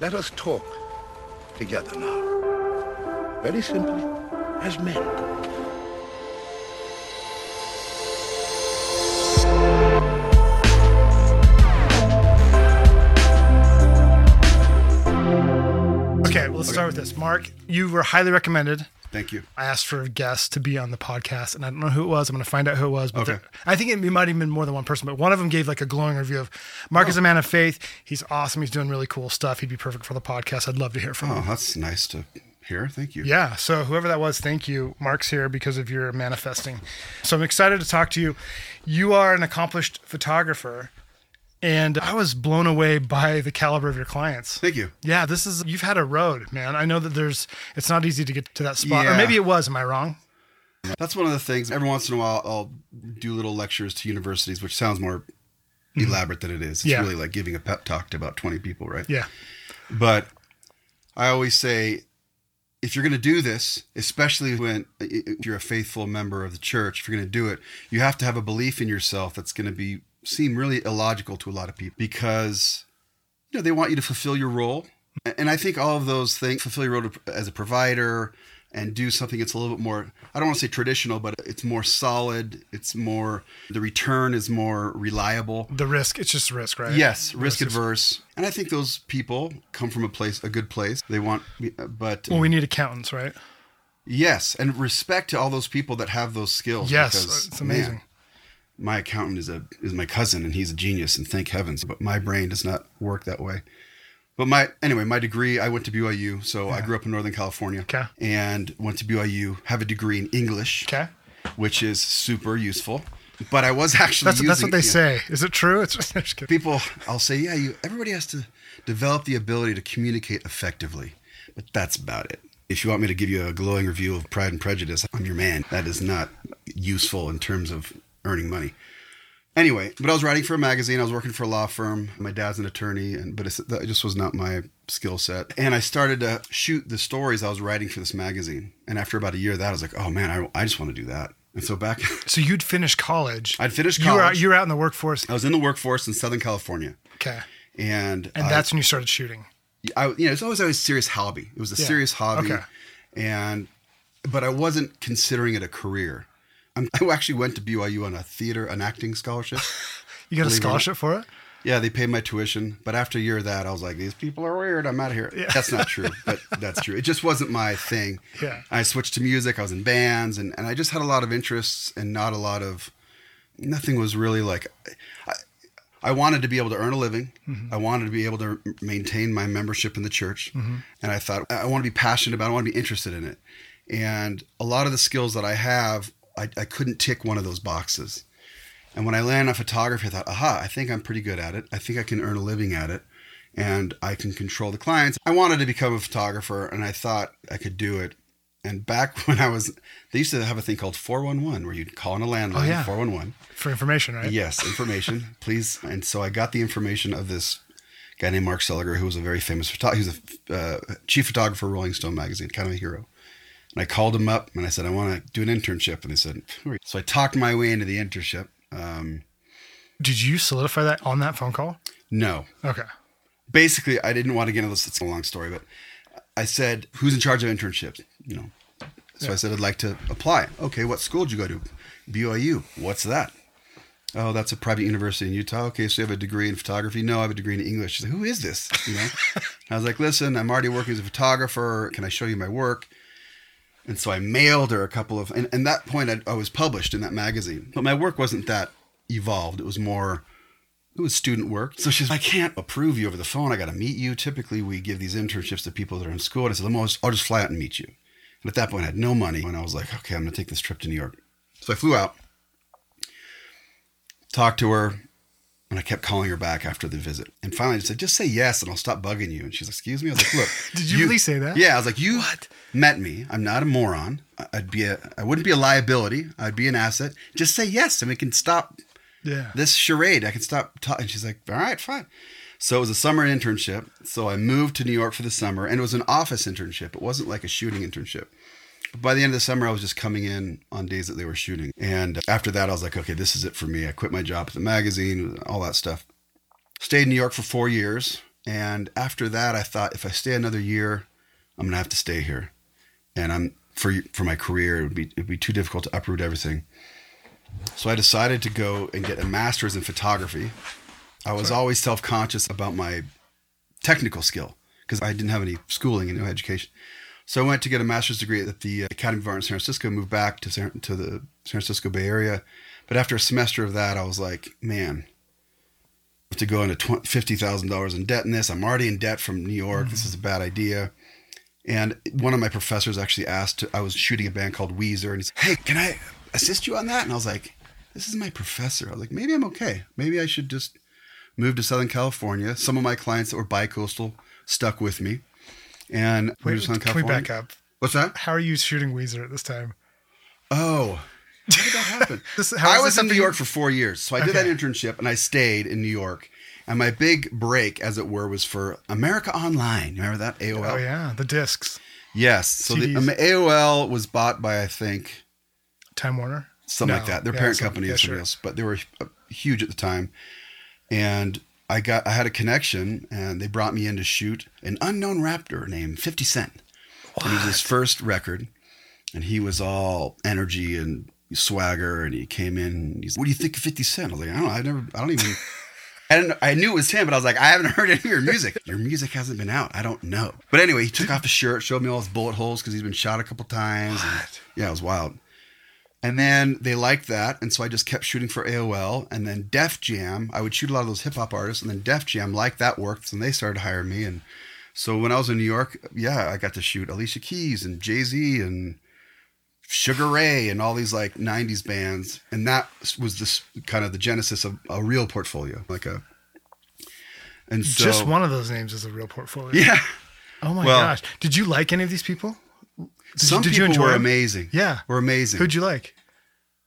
Let us talk together now. Very simply, as men. Okay, well, let's start with this. Mark, you were highly recommended. Thank you. I asked for a guest to be on the podcast, and I don't know who it was. I'm going to find out who it was. But Okay. I think it, it might have been more than one person, but one of them gave like a glowing review of Mark is a oh. man of faith. He's awesome. He's doing really cool stuff. He'd be perfect for the podcast. I'd love to hear from Oh, him. that's nice to hear. Thank you. Yeah. So whoever that was, thank you. Mark's here because of your manifesting. So I'm excited to talk to you. You are an accomplished photographer, and I was blown away by the caliber of your clients. Thank you. Yeah, this is you've had a road, man. I know that there's it's not easy to get to that spot. Or maybe it was, am I wrong? That's one of the things. Every once in a while, I'll do little lectures to universities, which sounds more elaborate than it is. It's Mm-hmm. Yeah. really like giving a pep talk to about 20 people, right? Yeah. But I always say, if you're going to do this, especially when if you're a faithful member of the church, if you're going to do it, you have to have a belief in yourself that's going to be seem really illogical to a lot of people because you know they want you to fulfill your role, and I think all of those things fulfill your role as a provider and do something that's a little bit more I don't want to say traditional, but it's more solid. It's more the return is more reliable. The risk, it's just risk, right? Yes, risk is- adverse, and I think those people come from a place, a good place. They want, but Well, we need accountants, right? yes, and respect to all those people that have those skills. Yes, because, it's amazing. man, my accountant is a is my cousin, and he's a genius, and thank heavens. But my brain does not work that way. But my anyway, my degree, I went to BYU, so I grew up in Northern California, Okay. and went to BYU. Have a degree in English, Okay. which is super useful. But I was actually That's that's what using- they yeah say. Is it true? It's just, just people i'll say yeah you everybody has to develop the ability to communicate effectively but that's about it if you want me to give you a glowing review of pride and prejudice i'm your man that is not useful in terms of earning money anyway but i was writing for a magazine i was working for a law firm my dad's an attorney and but it's, that just was not my skill set and i started to shoot the stories i was writing for this magazine and after about a year of that i was like oh man i, I just want to do that and so back So you'd finished college. i'd finished You were out, college you were out in the workforce. i was in the workforce in southern california Okay. and And I- that's when you started shooting. I, you know, it's always always a serious hobby. It was a Yeah. serious hobby, Okay. and but I wasn't considering it a career. I'm, I actually went to BYU on a theater, an acting scholarship. You got a scholarship for it? yeah, they paid my tuition, but after a year of that, I was like, these people are weird. I'm out of here. Yeah. That's not true, but that's true. It just wasn't my thing. Yeah. I switched to music. I was in bands, and and I just had a lot of interests and not a lot of. Nothing was really like. I, I wanted to be able to earn a living. Mm-hmm. I wanted to be able to maintain my membership in the church. And I thought, I want to be passionate about it. I want to be interested in it. And a lot of the skills that I have, I, I couldn't tick one of those boxes. And when I landed on photography, I thought, aha, I think I'm pretty good at it. I think I can earn a living at it. And I can control the clients. I wanted to become a photographer, and I thought I could do it. And back when I was, they used to have a thing called 411 where you'd call on a landline, Oh, yeah. 411. For information, right? Yes, information, please. And so I got the information of this guy named Mark Seliger, who was a very famous photographer. He was a uh, chief photographer, of Rolling Stone magazine, kind of a hero. And I called him up and I said, I want to do an internship. And they said, "Who are you?" so I talked my way into the internship. Um, Did you solidify that on that phone call? no, Okay. basically, I didn't want to get into this. It's a long story, but I said, "Who's in charge of internships?" You know, so I said, "I'd like to apply." Okay, what school did you go to? BYU. What's that? Oh, that's a private university in Utah. Okay, so you have a degree in photography? No, I have a degree in English. She's like, "Who is this?" You know, I was like, "Listen, I'm already working as a photographer. Can I show you my work?" And so I mailed her a couple of, and, and that point I, I was published in that magazine, but my work wasn't that evolved. It was more it was student work. So she's, I can't approve you over the phone. I got to meet you. Typically, we give these internships to people that are in school. And I said, "I'm almost- I'll just fly out and meet you. And at that point, I had no money. And I was like, okay, I'm going to take this trip to New York. So I flew out, talked to her, and I kept calling her back after the visit. And finally, I just said, just say yes, and I'll stop bugging you. And she's like, excuse me. I was like, look, Did you really say that? Yeah, I was like, you met me. I'm not a moron. I'd be a, I wouldn't be a liability. I'd be an asset. Just say yes, and we can stop Yeah. this charade. I can stop talking. And she's like, all right, fine. So it was a summer internship. So I moved to New York for the summer, and it was an office internship. It wasn't like a shooting internship. By the end of the summer, I was just coming in on days that they were shooting. And after that, I was like, okay, this is it for me. I quit my job at the magazine, all that stuff. Stayed in New York for four years. And after that, I thought if I stay another year, I'm gonna have to stay here, and I'm for for my career it would be it'd be too difficult to uproot everything. So I decided to go and get a master's in photography. I was always self conscious about my technical skill because I didn't have any schooling and no education. So I went to get a master's degree at the Academy of Art in San Francisco. Moved back to San, to the San Francisco Bay Area, but after a semester of that, I was like, man, I have to go into fifty thousand dollars in debt in this. I'm already in debt from New York. Mm-hmm. This is a bad idea. And one of my professors actually asked. I was shooting a band called Weezer, and he said, "Hey, can I assist you on that?" And I was like, "This is my professor." I was like, "Maybe I'm okay. Maybe I should just move to Southern California." Some of my clients that were bi coastal stuck with me, and Wait, to Southern California. Can we back up? What's that? How are you shooting Weezer at this time? Oh, how did that happen? this, I was in New York for four years, so I did okay. that internship, and I stayed in New York. And my big break, as it were, was for America Online. Remember that AOL? Oh yeah, the discs. Yes. So the um, AOL was bought by I think Time Warner, something no. like that. Their yeah, parent company yeah, is sure. else, but they were uh, huge at the time. And I got I had a connection, and they brought me in to shoot an unknown rapper named Fifty Cent. What? And it was his first record, and he was all energy and swagger, and he came in. And he's, "What do you think of Fifty Cent?" I was like, "I don't know. I never. I don't even." I, I knew it was him, but I was like, I haven't heard any of your music. Your music hasn't been out. I don't know. But anyway, he took off his shirt, showed me all his bullet holes because he's been shot a couple times. And, yeah, it was wild. And then they liked that, and so I just kept shooting for AOL. And then Def Jam, I would shoot a lot of those hip hop artists, and then Def Jam liked that work, and they started hiring me. And so when I was in New York, yeah, I got to shoot Alicia Keys and Jay Z and Sugar Ray and all these like 90s bands. And that was this kind of the genesis of a real portfolio, like a. And so, just one of those names is a real portfolio. Yeah. Oh my well, gosh. Did you like any of these people? Did some you, people were amazing. Yeah. Were amazing. Who'd you like?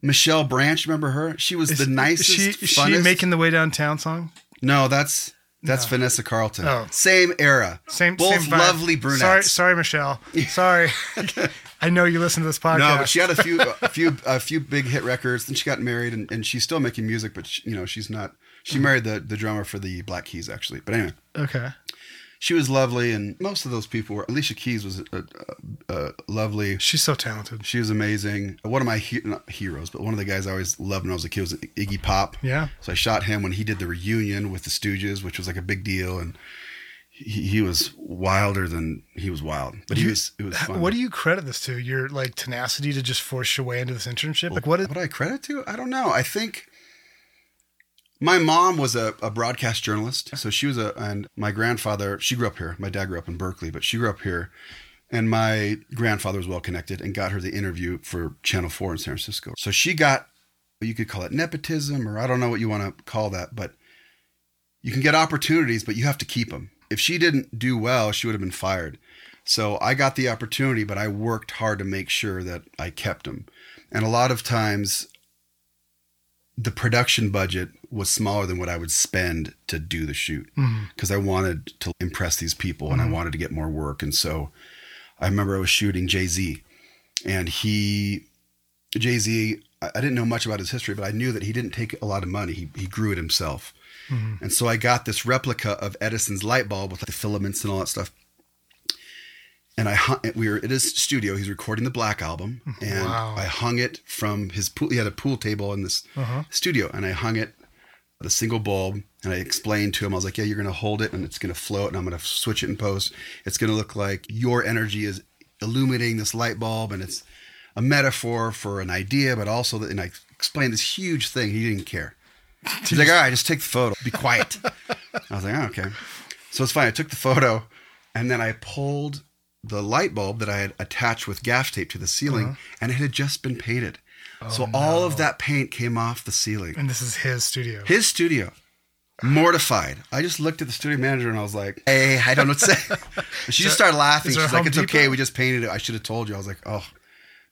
Michelle Branch, remember her? She was is, the nicest. She, is she making the way downtown song? No, that's that's no. Vanessa Carlton. Oh. Same era. Same both same lovely brunettes. Sorry, sorry, Michelle. Sorry. I know you listen to this podcast. No, but she had a few, a few, a few big hit records. Then she got married, and, and she's still making music, but she, you know she's not. She hmm. married the the drummer for the Black Keys, actually. But anyway. Okay. She was lovely, and most of those people were. Alicia Keys was a, a, a lovely. She's so talented. She was amazing. One of my he, not heroes, but one of the guys I always loved when I was a kid was Iggy Pop. Yeah. So I shot him when he did the reunion with the Stooges, which was like a big deal, and he, he was wilder than he was wild, but he was it was fun. What do you credit this to? Your like tenacity to just force your way into this internship? Like what? Is- what do I credit to? I don't know. I think my mom was a, a broadcast journalist, so she was a and my grandfather. She grew up here. My dad grew up in Berkeley, but she grew up here. And my grandfather was well connected and got her the interview for Channel 4 in San Francisco. So she got, you could call it nepotism, or I don't know what you want to call that, but you can get opportunities, but you have to keep them if she didn't do well, she would have been fired. So I got the opportunity, but I worked hard to make sure that I kept them. And a lot of times, the production budget was smaller than what I would spend to do the shoot because mm-hmm. I wanted to impress these people mm-hmm. and I mm-hmm. wanted to get more work. And so I remember I was shooting Jay Z, and he, Jay Z, I didn't know much about his history, but I knew that he didn't take a lot of money. He, he grew it himself. Mm-hmm. And so I got this replica of Edison's light bulb with the filaments and all that stuff. And I hung, we were at his studio. He's recording the Black album, mm-hmm. and wow. I hung it from his pool. He had a pool table in this uh-huh. studio, and I hung it the single bulb. And I explained to him, I was like, "Yeah, you're going to hold it, and it's going to float, and I'm going to switch it in post. It's going to look like your energy is illuminating this light bulb, and it's a metaphor for an idea, but also that." And I explained this huge thing. He didn't care. He's like, all right, just take the photo. Be quiet. I was like, oh, okay. So it's fine. I took the photo and then I pulled the light bulb that I had attached with gaff tape to the ceiling uh-huh. and it had just been painted. Oh, so no. all of that paint came off the ceiling. And this is his studio. His studio. Mortified. I just looked at the studio manager and I was like, hey, I don't know what to say. she just started laughing. She's like, it's Depot? okay. We just painted it. I should have told you. I was like, oh,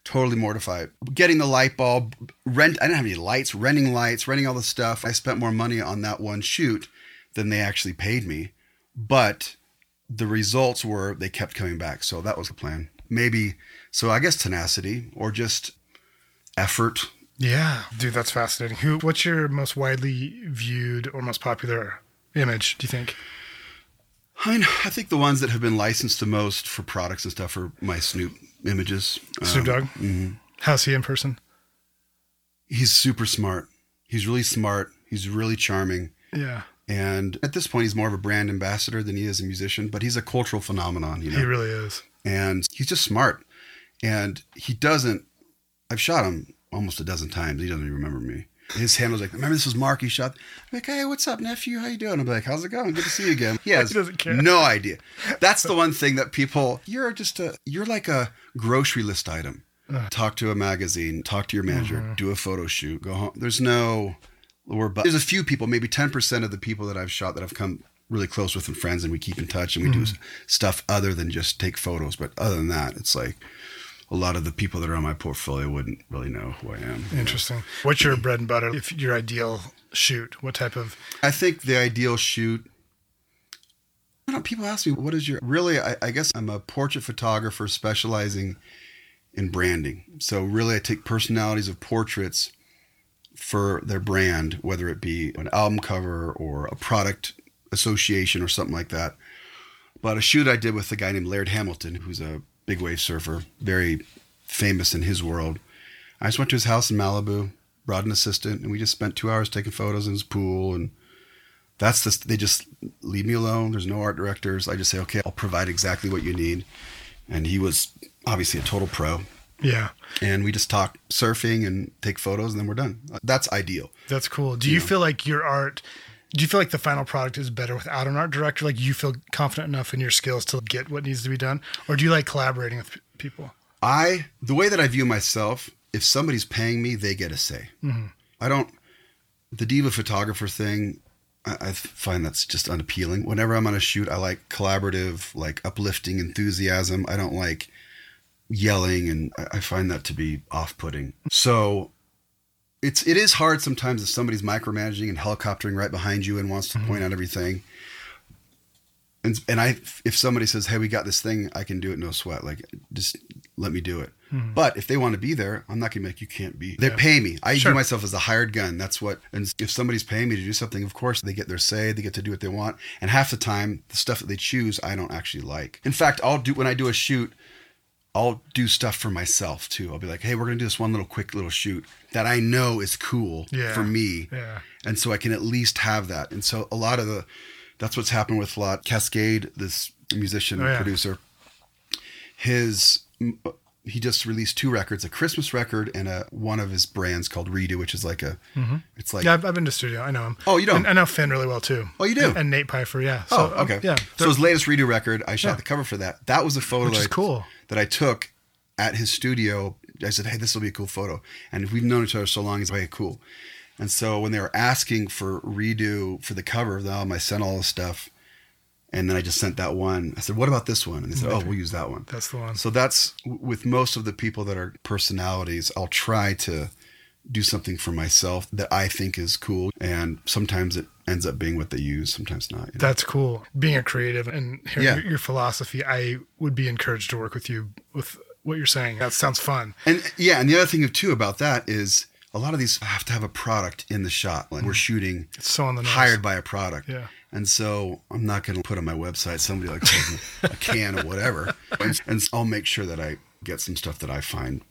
totally mortified. Getting the light bulb, rent. I didn't have any lights, renting lights, renting all the stuff. I spent more money on that one shoot than they actually paid me. But the results were they kept coming back. So that was the plan. Maybe, so I guess tenacity or just effort. Yeah, dude, that's fascinating. Who? What's your most widely viewed or most popular image? Do you think? I mean, I think the ones that have been licensed the most for products and stuff are my Snoop images. Snoop Um, Dogg. How's he in person? He's super smart. He's really smart. He's really charming. Yeah, And at this point, he's more of a brand ambassador than he is a musician, but he's a cultural phenomenon, you know. he really is. and he's just smart. And he doesn't. I've shot him almost a dozen times. He doesn't even remember me. His handler's like, "Remember this was Mark? he shot." I'm like, "Hey, what's up, nephew? How you doing?" I'm like, "How's it going? Good to see you again." He has He doesn't care. no idea. That's the one thing that people. You're just a. You're like a grocery list item. Talk to a magazine. Talk to your manager. Mm-hmm. Do a photo shoot. Go home. There's no. We're but there's a few people, maybe ten percent of the people that I've shot that I've come really close with and friends, and we keep in touch and we do Mm-hmm. stuff other than just take photos. But other than that, it's like a lot of the people that are on my portfolio wouldn't really know who I am. Interesting. What's your bread and butter? If your ideal shoot, what type of? I think the ideal shoot. I don't know, people ask me, what is your. Really, I, I guess I'm a portrait photographer specializing in branding. So, really, I take personalities of portraits for their brand, whether it be an album cover or a product association or something like that. But a shoot I did with a guy named Laird Hamilton, who's a big wave surfer, very famous in his world. I just went to his house in Malibu, brought an assistant, and we just spent two hours taking photos in his pool. And that's the, they just leave me alone. There's no art directors. I just say, okay, I'll provide exactly what you need. And he was obviously a total pro. Yeah, And we just talk surfing and take photos, and then we're done. That's ideal. that's cool. Do you feel like your art? Do you feel like the final product is better without an art director? Like you feel confident enough in your skills to get what needs to be done, or do you like collaborating with p- people? I the way that I view myself, if somebody's paying me, they get a say. Mm-hmm. I don't. The diva photographer thing, I, I find that's just unappealing. Whenever I'm on a shoot, I like collaborative, like uplifting enthusiasm. I don't like yelling, and I, I find that to be off-putting. So. It's it is hard sometimes if somebody's micromanaging and helicoptering right behind you and wants to mm-hmm. point out everything. And and I if somebody says, "Hey, we got this thing, I can do it no sweat." Like just let me do it. Mm-hmm. But if they want to be there, I'm not gonna make you can't be. They Yeah. pay me. I Sure. view myself as a hired gun. That's what. And if somebody's paying me to do something, of course they get their say. They get to do what they want. And half the time, the stuff that they choose, I don't actually like. In fact, I'll do when I do a shoot. I'll do stuff for myself too. I'll be like, "Hey, we're gonna do this one little quick little shoot that I know is cool Yeah. for me, Yeah. and so I can at least have that." And so a lot of the, that's what's happened with a lot. Kaskade, this musician Oh, yeah. producer, his he just released two records, a Christmas record and a one of his brands called Redux, which is like a, it's like Yeah, I've, I've been to studio. I know him. Oh, you know And I know Finn really well too. Oh, you do? And, and Nate Pfeiffer, yeah. Oh, So, um, okay. yeah. So his latest Redux record, I shot Yeah. the cover for that. That was a photo Which that I, cool. that I took at his studio. I said, "Hey, this will be a cool photo." And we've known each other so long, he's like, "Hey, cool." And so when they were asking for Redux for the cover of the album, I sent all the stuff, and then I just sent that one. I said, "What about this one?" And they said, "Oh, we'll use that one." That's the one. So that's with most of the people that are personalities. I'll try to do something for myself that I think is cool, and sometimes it ends up being what they use, sometimes not. you know? That's cool. Being a creative and hearing Yeah. your, your philosophy, I would be encouraged to work with you with what you're saying. That sounds fun. And yeah, and the other thing too about that is a lot of these have to have a product in the shot. Like we're mm. shooting It's so on the nose. hired by a product. Yeah. And so I'm not going to put on my website somebody like a can or whatever. And, and I'll make sure that I get some stuff that I find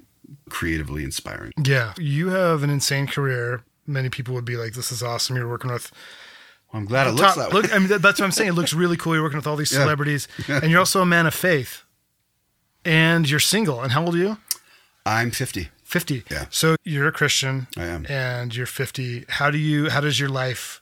creatively inspiring. Yeah. You have an insane career. Many people would be like, this is awesome. You're working with Well, I'm glad it looks top, that way. look, I mean, that- that's what I'm saying. It looks really cool. You're working with all these Yeah. celebrities and you're also a man of faith and you're single. And how old are you? I'm 50. 50. Yeah. So you're a Christian. I am. And you're 50. How do you, how does your life,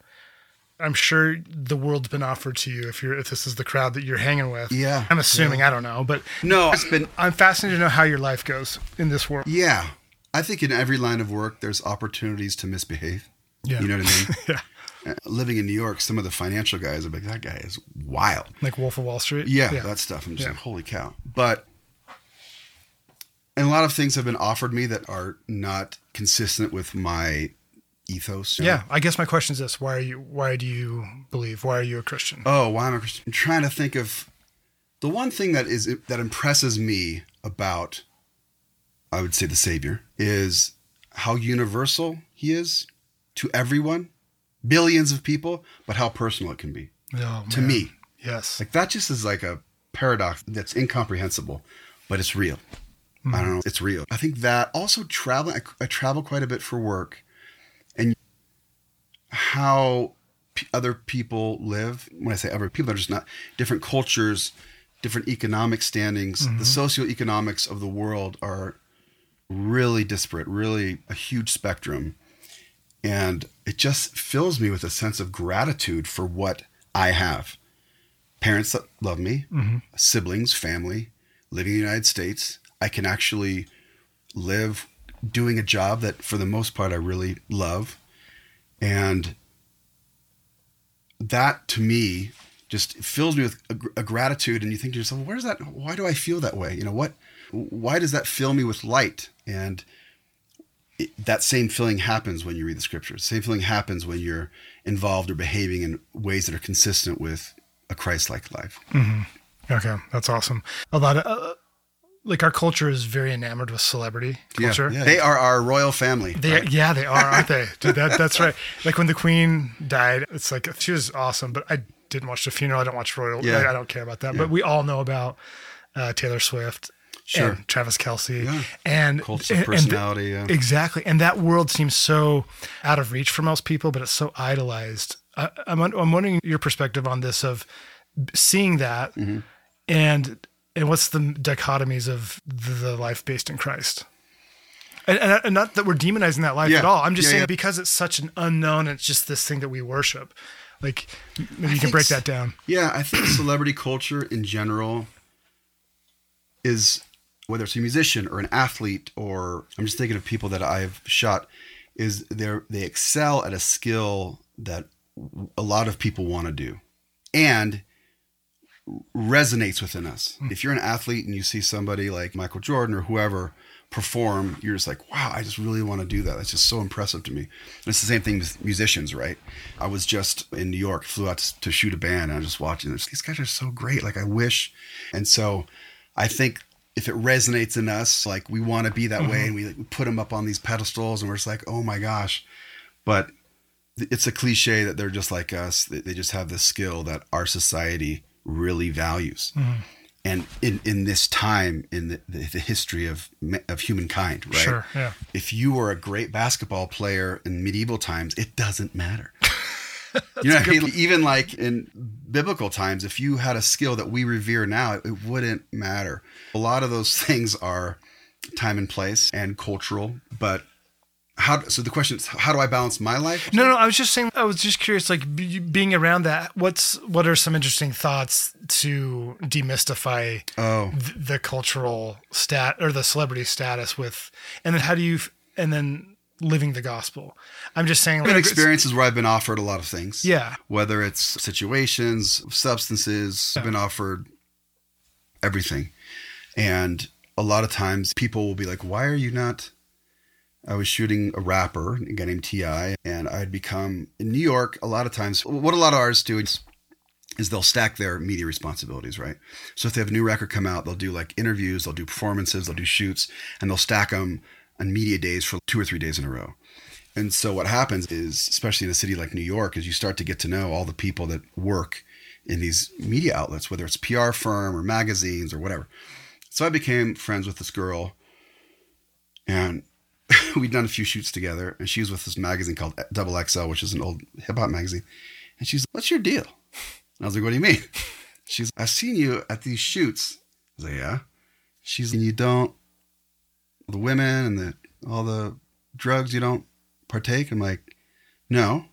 I'm sure the world's been offered to you if you're, if this is the crowd that you're hanging with. Yeah. I'm assuming, I don't know, but No, it's been I'm fascinated to know how your life goes in this world. yeah. I think in every line of work there's opportunities to misbehave. Yeah. You know what I mean? Yeah. Uh, Living in New York, some of the financial guys are like, that guy is wild. Like Wolf of Wall Street. Yeah, that stuff. I'm just Yeah. like, holy cow. But and a lot of things have been offered me that are not consistent with my ethos. Yeah. I guess my question is this: Why are you? Why do you believe? Why are you a Christian? Oh, why am I Christian? I'm trying to think of the one thing that is that impresses me about I would say the Savior is how universal he is to everyone, billions of people, but how personal it can be. Oh, to man. me. Yes. Like that just is like a paradox that's incomprehensible, but it's real. Mm-hmm. I don't know. It's real. I think that also traveling, I, I travel quite a bit for work and how p- other people live. When I say other people, are just not different cultures, different economic standings. The mm-hmm. socioeconomics of the world are really disparate, really a huge spectrum. And it just fills me with a sense of gratitude for what I have. Parents that love me, mm-hmm. siblings, family, living in the United States. I can actually live doing a job that, for the most part, I really love. And that to me just fills me with a, a gratitude. And you think to yourself, where does that, why do I feel that way? You know, what, why does that fill me with light? And it, that same feeling happens when you read the scriptures. Same feeling happens when you're involved or behaving in ways that are consistent with a Christ-like life. Okay, that's awesome. A lot of uh, like our culture is very enamored with celebrity culture. Yeah, they are our royal family. They, right? yeah, they are, aren't they? Dude, that, that's right. Like when the queen died, it's like she was awesome, but I didn't watch the funeral. I don't watch royal. Yeah. I, I don't care about that. But we all know about uh, Taylor Swift Sure. and Travis Kelce Yeah. and Cults and- of and the- personality. yeah. Exactly. And that world seems so out of reach for most people, but it's so idolized. I, I'm, I'm wondering your perspective on this of seeing that Mm-hmm. and and what's the dichotomies of the, life based in Christ? And, and, and not that we're demonizing that life Yeah. at all. I'm just Yeah, saying yeah. because it's such an unknown, it's just this thing that we worship. Like maybe you can break that down. Yeah, I think celebrity culture in general is whether it's a musician or an athlete or I'm just thinking of people that I've shot is they they excel at a skill that a lot of people want to do and resonates within us. Hmm. If you're an athlete and you see somebody like Michael Jordan or whoever perform, you're just like, wow, I just really want to do that. That's just so impressive to me. And it's the same thing with musicians, right? I was just in New York, flew out to, to shoot a band, and I was just watching. this. These guys are so great. Like I wish. And so I think if it resonates in us, like we want to be that way, mm-hmm. and we, like, we put them up on these pedestals, and we're just like, oh my gosh. But it's a cliche that they're just like us. They they just have the skill that our society really values. And in, in this time in the, the, the history of of humankind, right? Sure, yeah. If you were a great basketball player in medieval times, it doesn't matter. you know I mean? Even like in biblical times, if you had a skill that we revere now, it, it wouldn't matter. A lot of those things are time and place and cultural, but how so the question is how do I balance my life? No, no, I was just saying. I was just curious, like be, being around that. What's what are some interesting thoughts to demystify Oh. th- the cultural stat or the celebrity status with, and then how do you, and then living the gospel. I'm just saying, I've had experiences where I've been offered a lot of things. Yeah. Whether it's situations, substances, I've been offered everything. And a lot of times people will be like, why are you not? I was shooting a rapper, a guy named T.I., and I'd become in New York. A lot of times, what a lot of artists do is, is they'll stack their media responsibilities, right? So if they have a new record come out, they'll do like interviews, they'll do performances, they'll do shoots, and they'll stack them on media days for two or three days in a row. And so what happens is, especially in a city like New York, is you start to get to know all the people that work in these media outlets, whether it's PR firm or magazines or whatever. So I became friends with this girl, and we'd done a few shoots together. And she was with this magazine called Double XL, which is an old hip hop magazine. And she's, "What's your deal?" And I was like, "What do you mean?" She's, "I've seen you at these shoots." I was like, "Yeah." She's, "And you don't the women and the all the drugs you don't partake?" I'm like, "No."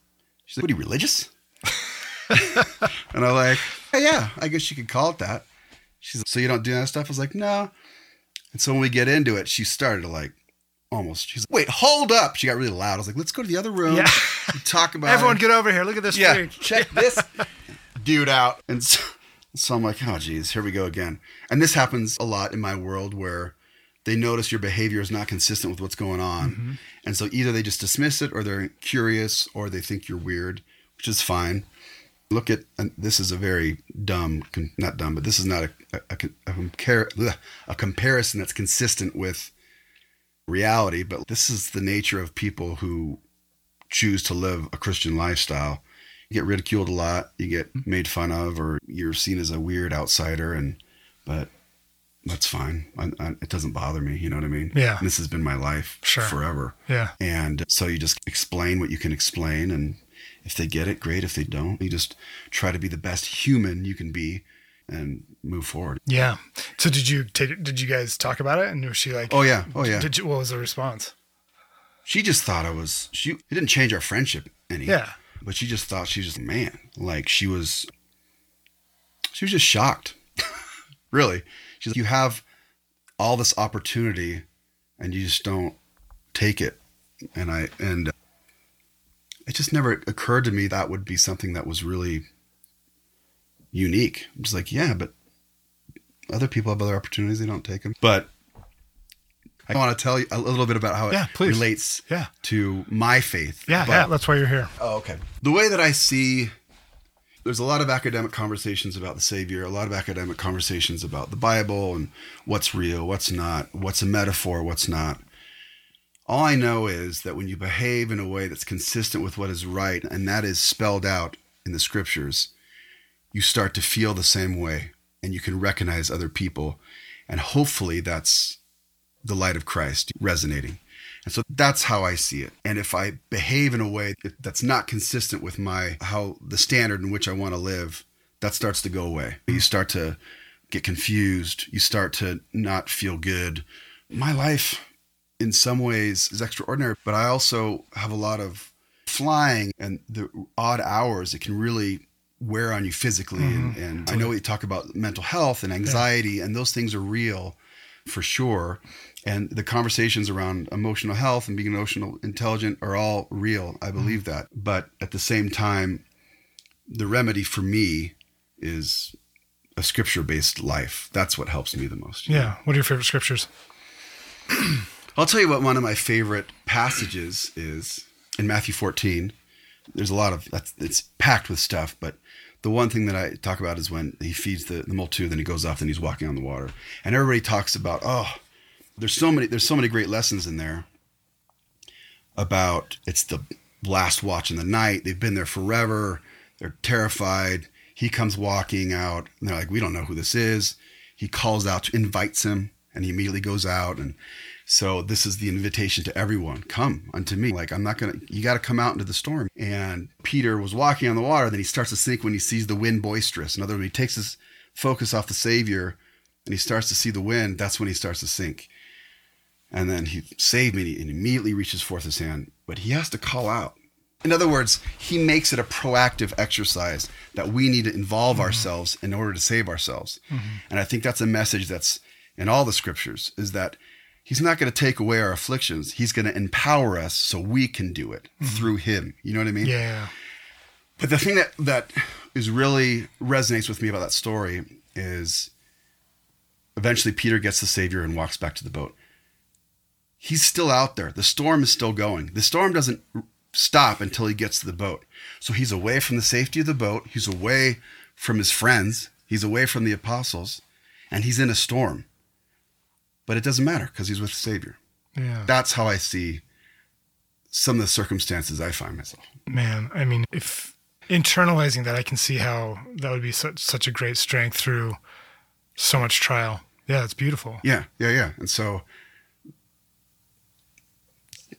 She's like, "What are you religious?" and I'm like, "Yeah, yeah, I guess you could call it that." She's like, "So you don't do that stuff?" I was like, "No." And so when we get into it, she started to like almost. She's like, "Wait, hold up!" She got really loud. I was like, "Let's go to the other room. Yeah. talk about everyone get over here. Look at this yeah, freak. check this dude out. And so, so I'm like, oh, geez, here we go again. And this happens a lot in my world where they notice your behavior is not consistent with what's going on. Mm-hmm. And so either they just dismiss it or they're curious or they think you're weird, which is fine. Look at, and this is a very dumb, not dumb, but this is not a, a, a, a, compar- a comparison that's consistent with reality. But this is the nature of people who choose to live a Christian lifestyle You get ridiculed a lot. You get hmm. made fun of, or you're seen as a weird outsider. And but that's fine. I, I, it doesn't bother me. You know what I mean? Yeah. And this has been my life Sure. forever. Yeah. And so you just explain what you can explain, and if they get it, great. If they don't, you just try to be the best human you can be, and move forward. Yeah. So did you take? Did you guys talk about it? And was she like, Oh yeah, oh yeah. Did you, what was the response? she just thought I was. She it didn't change our friendship any. Yeah. But she just thought she was just man. Like she was. She was just shocked. really, she's. You have all this opportunity, and you just don't take it. And I and it just never occurred to me that would be something that was really unique. I'm just like, yeah, but other people have other opportunities; they don't take them. But I want to tell you a little bit about how it Yeah, relates Yeah. to my faith. Yeah. But- yeah. That's why you're here. Oh, okay. The way that I see there's a lot of academic conversations about the Savior, a lot of academic conversations about the Bible and what's real, what's not, what's a metaphor, what's not. All I know is that when you behave in a way that's consistent with what is right, and that is spelled out in the scriptures, you start to feel the same way and you can recognize other people. And hopefully that's the light of Christ resonating. And so that's how I see it. And if I behave in a way that's not consistent with my how the standard in which I want to live, that starts to go away. You start to get confused, you start to not feel good. My life in some ways is extraordinary, but I also have a lot of flying and the odd hours it can really wear on you physically and, mm-hmm. and I know you talk about mental health and anxiety and those things are real for sure. And the conversations around emotional health and being emotional intelligent are all real. I mm-hmm. believe that. But at the same time, the remedy for me is a scripture based life. That's what helps me the most. Yeah. What are your favorite scriptures? I'll tell you what one of my favorite passages is in Matthew 14. There's a lot of that's it's packed with stuff, but the one thing that I talk about is when he feeds the, the multitude, then he goes off and he's walking on the water. And everybody talks about, oh, there's so many there's so many great lessons in there about it's the last watch in the night. They've been there forever. They're terrified. He comes walking out, and they're like, "We don't know who this is." He calls out, invites him, and he immediately goes out. And so this is the invitation to everyone: "Come unto me." Like I'm not gonna. You got to come out into the storm. And Peter was walking on the water. Then he starts to sink when he sees the wind boisterous. In other words, he takes his focus off the Savior, and he starts to see the wind. That's when he starts to sink. And then he saved me and immediately reaches forth his hand. But he has to call out. In other words, he makes it a proactive exercise that we need to involve mm-hmm. ourselves in order to save ourselves. Mm-hmm. And I think that's a message that's in all the scriptures is that he's not going to take away our afflictions. He's going to empower us so we can do it mm-hmm. through him. You know what I mean? Yeah. But the thing that that is really resonates with me about that story is eventually Peter gets the savior and walks back to the boat. He's still out there. The storm is still going. The storm doesn't stop until he gets to the boat. So he's away from the safety of the boat. He's away from his friends. He's away from the apostles, and he's in a storm. But it doesn't matter because he's with the Savior. Yeah. That's how I see some of the circumstances I find myself. Man, I mean, if internalizing that, I can see how that would be such such a great strength through so much trial. Yeah, it's beautiful. Yeah, yeah, yeah. And so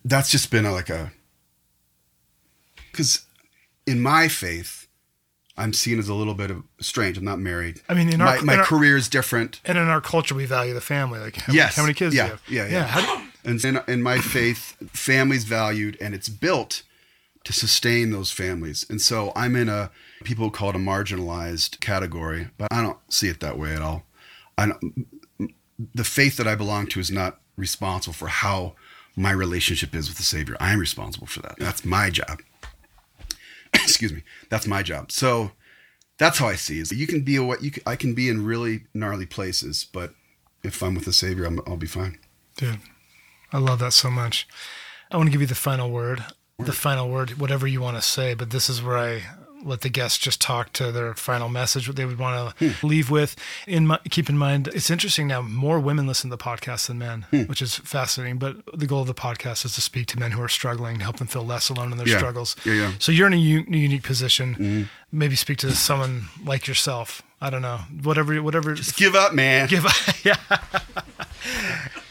that's just been a, like a because in my faith, I'm seen as a little bit of strange. I'm not married. I mean, in my, our- my in our- career is different. And in our culture, we value the family. Like, how, Yes. how many kids Yeah, do you have? yeah, yeah. how And in, in my faith, family's valued and it's built to sustain those families. And so I'm in a people call it a marginalized category, but I don't see it that way at all. I don't, the faith that I belong to is not responsible for how my relationship is with the Savior. I'm responsible for that. That's my job. Excuse me. That's my job. So that's how I see it. You can be a what you can, I can be in really gnarly places, but if I'm with the Savior, I'm, I'll be fine. Dude, I love that so much. I want to give you the final word. The final word, whatever you want to say, but this is where I let the guests just talk to their final message, what they would want to hmm. leave with. In my, keep in mind, it's interesting now. More women listen to the podcast than men, hmm. which is fascinating. But the goal of the podcast is to speak to men who are struggling, to help them feel less alone in their Yeah. struggles. Yeah, yeah. So you're in a u- unique position. Mm-hmm. Maybe speak to someone like yourself. I don't know. Whatever. Whatever. Just give up, man. give. up. yeah.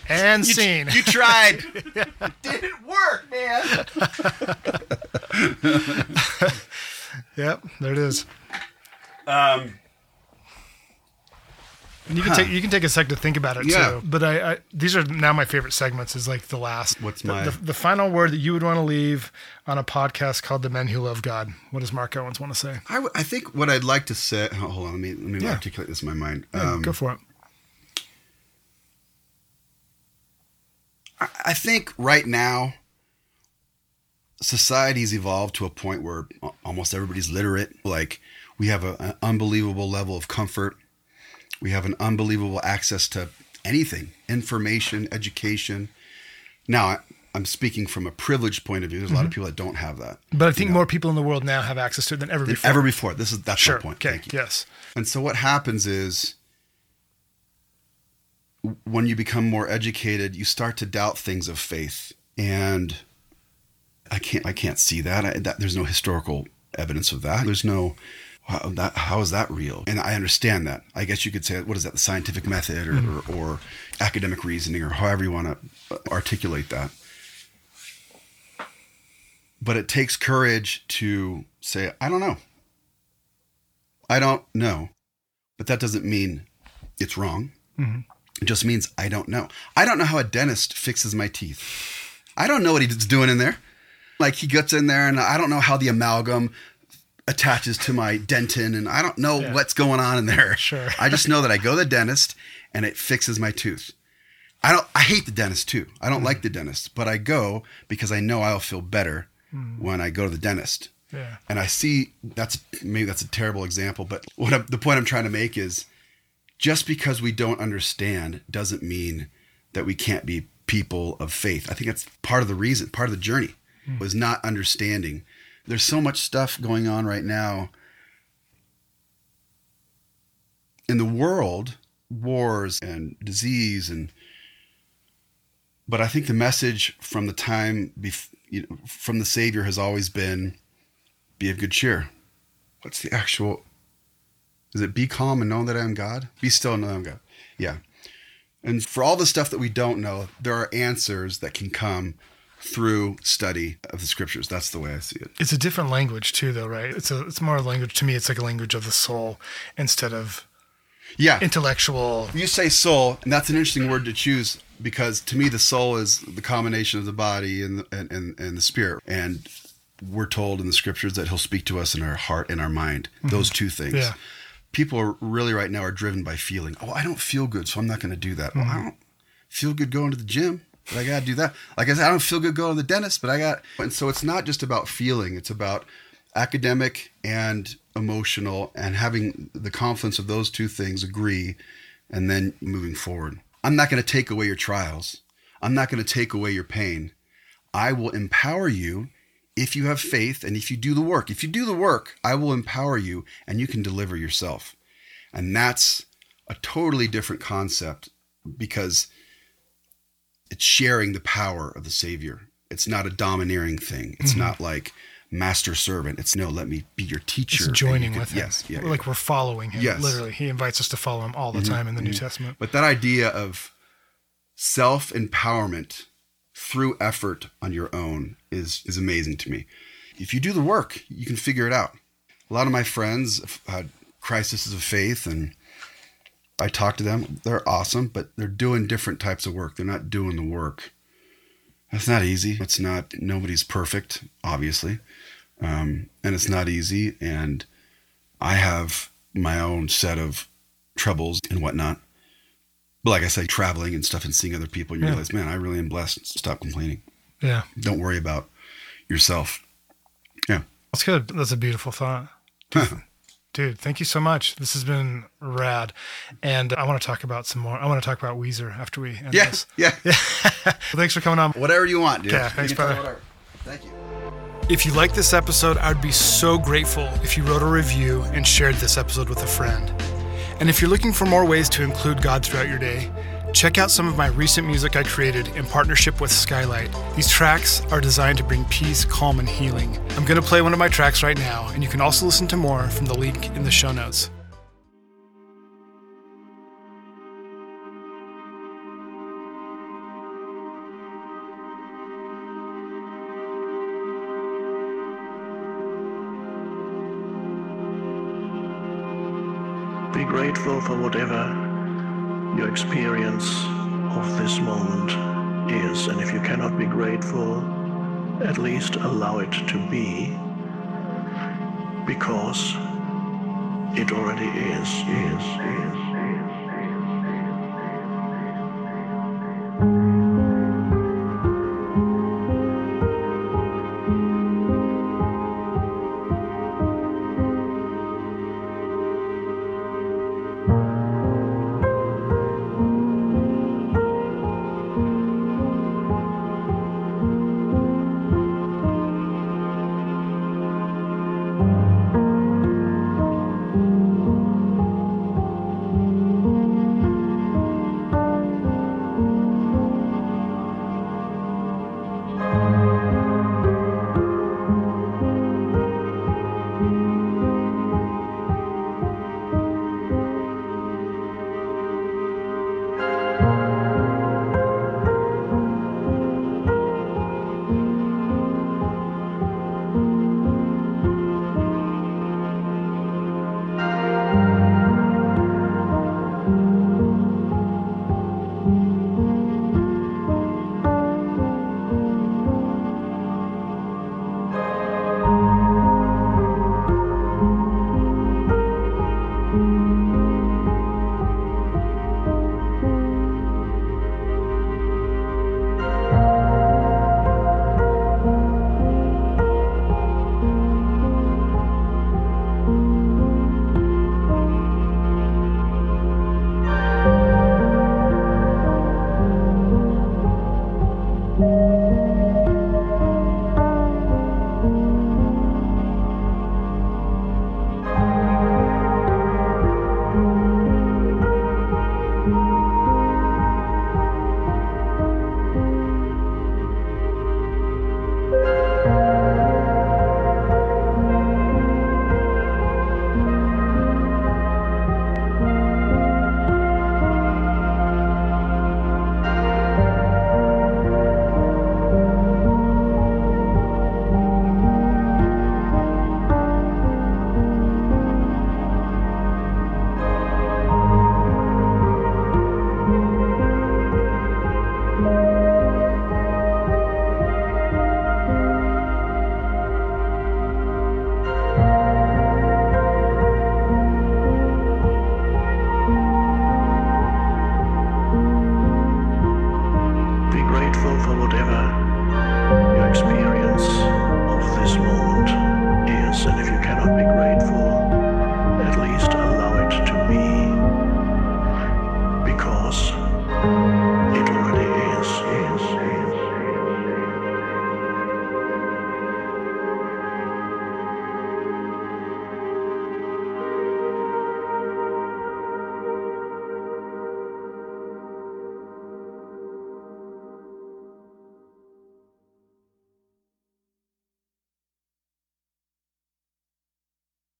and scene. You tried. it didn't work, man. Yep, there it is. Um, And you can take you can take a sec to think about it Yeah. too. But I, I these are now my favorite segments. Is like the last. What's the, my- the, the final word that you would want to leave on a podcast called "The Men Who Love God"? What does Mark Owens want to say? I, w- I think what I'd like to say. oh, Hold on, let me let me Yeah. articulate this in my mind. Yeah, Um, Go for it. I- I think right now, society's evolved to a point where almost everybody's literate. Like we have a, an unbelievable level of comfort. We have an unbelievable access to anything, information, education. Now, I'm speaking from a privileged point of view. There's a lot of mm-hmm. people that don't have that But I think more people in the world now have access to it than ever than before. ever before. This is that's sure. my point. Okay. Thank you. Yes. And so what happens is when you become more educated, you start to doubt things of faith. And I can't I can't see that. I, that there's no historical evidence of that. There's no how, that, how is that real? And I understand that. I guess you could say what is that the scientific method or, or, or academic reasoning or however you want to uh, articulate that. But it takes courage to say I don't know. I don't know. But that doesn't mean it's wrong. Mm-hmm. It just means I don't know. I don't know how a dentist fixes my teeth. I don't know what he's doing in there. Like he gets in there and I don't know how the amalgam attaches to my dentin and I don't know Yeah. what's going on in there. Sure. I just know that I go to the dentist and it fixes my tooth. I don't I hate the dentist too. I don't like mm. the dentist, but I go because I know I'll feel better mm. when I go to the dentist Yeah. and I see that's maybe that's a terrible example, but what I'm, the point I'm trying to make is just because we don't understand doesn't mean that we can't be people of faith. I think that's part of the reason, part of the journey Hmm. was not understanding. There's so much stuff going on right now in the world, wars and disease and but I think the message from the time bef- you know, from the Savior has always been be of good cheer. What's the actual? Is it be calm and know that I am God? Be still and know that I am God. Yeah. And for all the stuff that we don't know, there are answers that can come through study of the scriptures. That's the way I see it. It's a different language too, though, right? It's a it's more a language to me. It's like a language of the soul instead of Yeah. intellectual. You say soul, and that's an interesting word to choose because to me the soul is the combination of the body and the, and, and, and the spirit. And we're told in the scriptures that he'll speak to us in our heart and our mind. Mm-hmm. Those two things. Yeah. People are really right now are driven by feeling. Oh, I don't feel good, so I'm not going to do that. Well, mm-hmm. I don't feel good going to the gym, but I got to do that. Like I said, I don't feel good going to the dentist, but I got. And so it's not just about feeling; it's about academic and emotional, and having the confidence of those two things agree, and then moving forward. I'm not to take away your trials. I'm not to take away your pain. I will empower you if you have faith and if you do the work. If you do the work, I will empower you and you can deliver yourself. And that's a totally different concept because it's sharing the power of the Savior. It's not a domineering thing. It's not like master servant. It's no, let me be your teacher. It's joining you with him. Yes. Yeah, yeah. like we're following him. Yes. Mm-hmm. Literally, he invites us to follow him all the time in the New Testament. But that idea of self empowerment through effort on your own is is amazing to me. If you do the work, you can figure it out. A lot of my friends have had crises of faith, and I talk to them. They're awesome, but they're doing different types of work. They're not doing the work. That's not easy. It's not. Nobody's perfect, obviously, um, and it's not easy. And I have my own set of troubles and whatnot. But like I say, traveling and stuff and seeing other people, you Yeah. realize, man, I really am blessed. Stop complaining. Yeah, Don't worry about yourself. Yeah. that's good. That's a beautiful thought. Dude, thank you so much. This has been rad. And I want to talk about some more. I want to talk about Weezer after we end Yeah. this. Yeah. Well, thanks for coming on. Whatever you want, dude. Yeah, thanks, brother. Thank you. If you like this episode, I would be so grateful if you wrote a review and shared this episode with a friend. And if you're looking for more ways to include God throughout your day, check out some of my recent music I created in partnership with Skylight. These tracks are designed to bring peace, calm, and healing. I'm going to play one of my tracks right now, and you can also listen to more from the link in the show notes. Be grateful for whatever your experience of this moment is. And if you cannot be grateful, at least allow it to be because it already is, is, is.